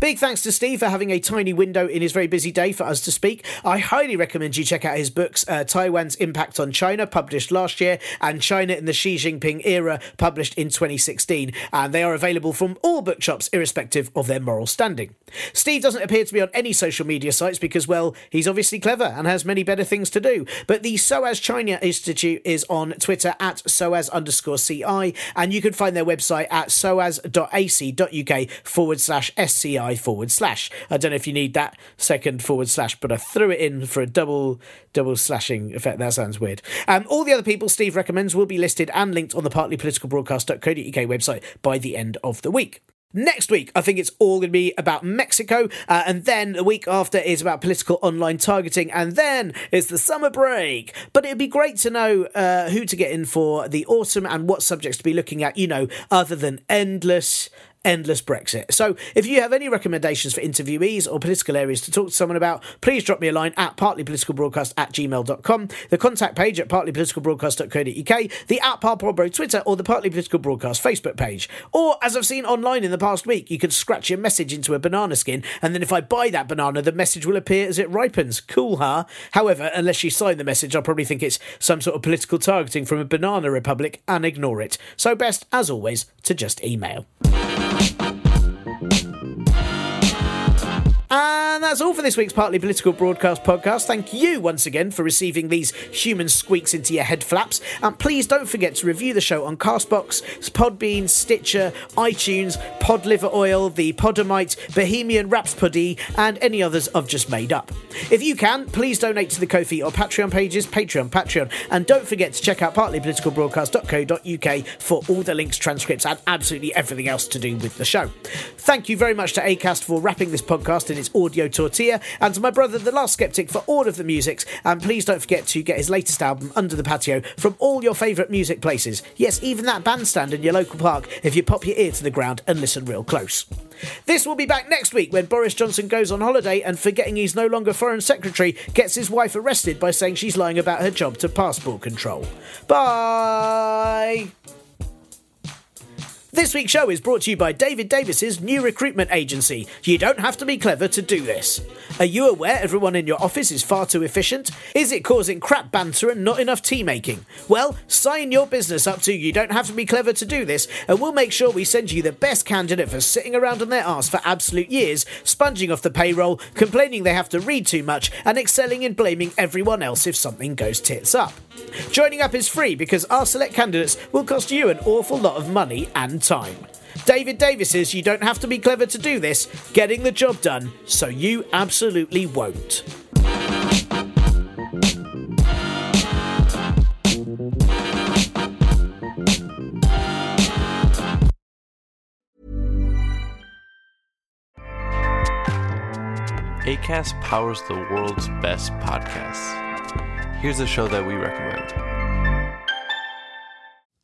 Big thanks to Steve for having a tiny window in his very busy day for us to speak. I highly recommend you check out his books uh, Taiwan's Impact on China, published last year, and China in the Xi Jinping Era, published in 2016. And they are available from all bookshops, irrespective of their moral standing. Steve doesn't appear to be on any social media sites because, well, he's obviously clever and has many better things to do. But the SOAS China Institute is on Twitter at SOAS underscore CI, and you can find their website at soas.ac.uk forward slash SCI forward slash. I don't know if you need that second forward slash, but I threw it in for a double double slashing effect. That sounds weird. Um, all the other people Steve recommends will be listed and linked on the partlypoliticalbroadcast.co.uk website by the end of the week. Next week, I think it's all going to be about Mexico, uh, and then the week after is about political online targeting, and then it's the summer break. But it'd be great to know uh, who to get in for the autumn and what subjects to be looking at, you know, other than endless endless Brexit. So if you have any recommendations for interviewees or political areas to talk to someone about, please drop me a line at partlypoliticalbroadcast at gmail.com, the contact page at partlypoliticalbroadcast.co.uk, the at Parpolbro Twitter, or the Partly Political Broadcast Facebook page. Or, as I've seen online in the past week, you can scratch your message into a banana skin, and then if I buy that banana, the message will appear as it ripens. Cool, huh? However, unless you sign the message, I'll probably think it's some sort of political targeting from a banana republic and ignore it. So best, as always, to just email. Bye. And that's all for this week's Partly Political Broadcast podcast. Thank you once again for receiving these human squeaks into your head flaps. And please don't forget to review the show on Castbox, Podbean, Stitcher, iTunes, Pod Liver Oil, the Podomite, Bohemian Rhapsody, and any others I've just made up. If you can, please donate to the Ko-fi or Patreon pages, Patreon, Patreon, and don't forget to check out partlypoliticalbroadcast.co.uk for all the links, transcripts, and absolutely everything else to do with the show. Thank you very much to ACAST for wrapping this podcast in its audio tortilla, and to my brother, The Last Skeptic, for all of the musics. And please don't forget to get his latest album, Under the Patio, from all your favourite music places. Yes, even that bandstand in your local park if you pop your ear to the ground and listen real close. This will be back next week when Boris Johnson goes on holiday and, forgetting he's no longer Foreign Secretary, gets his wife arrested by saying she's lying about her job to passport control. Bye! This week's show is brought to you by David Davis's new recruitment agency. You don't have to be clever to do this. Are you aware everyone in your office is far too efficient? Is it causing crap banter and not enough tea making? Well, sign your business up to You Don't Have to Be Clever to Do This, and we'll make sure we send you the best candidate for sitting around on their arse for absolute years, sponging off the payroll, complaining they have to read too much, and excelling in blaming everyone else if something goes tits up. Joining up is free because our select candidates will cost you an awful lot of money and time. David Davis says you don't have to be clever to do this, getting the job done, so you absolutely won't. ACAST powers the world's best podcasts. Here's a show that we recommend.